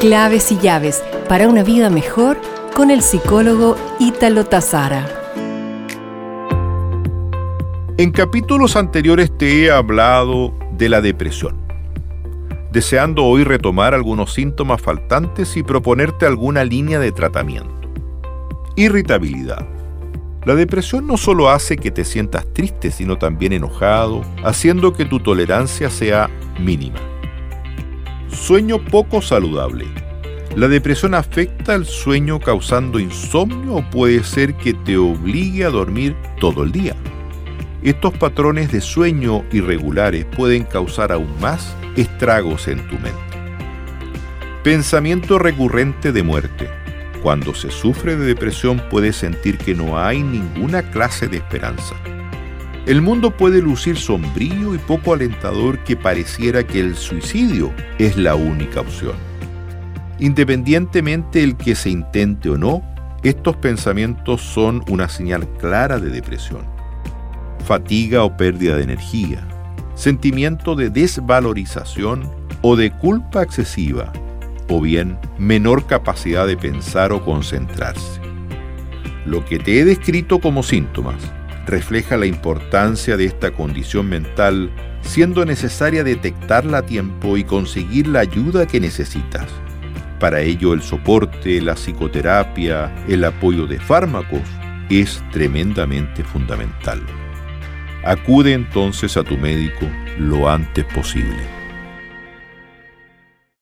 Claves y llaves para una vida mejor con el psicólogo Ítalo Tazara. En capítulos anteriores te he hablado de la depresión, deseando hoy retomar algunos síntomas faltantes y proponerte alguna línea de tratamiento. Irritabilidad. La depresión no solo hace que te sientas triste, sino también enojado, haciendo que tu tolerancia sea mínima. Sueño poco saludable. La depresión afecta el sueño causando insomnio o puede ser que te obligue a dormir todo el día. Estos patrones de sueño irregulares pueden causar aún más estragos en tu mente. Pensamiento recurrente de muerte. Cuando se sufre de depresión puedes sentir que no hay ninguna clase de esperanza. El mundo puede lucir sombrío y poco alentador que pareciera que el suicidio es la única opción. Independientemente el que se intente o no, estos pensamientos son una señal clara de depresión. Fatiga o pérdida de energía, sentimiento de desvalorización o de culpa excesiva, o bien menor capacidad de pensar o concentrarse. Lo que te he descrito como síntomas refleja la importancia de esta condición mental, siendo necesaria detectarla a tiempo y conseguir la ayuda que necesitas. Para ello el soporte, la psicoterapia, el apoyo de fármacos es tremendamente fundamental. Acude entonces a tu médico lo antes posible.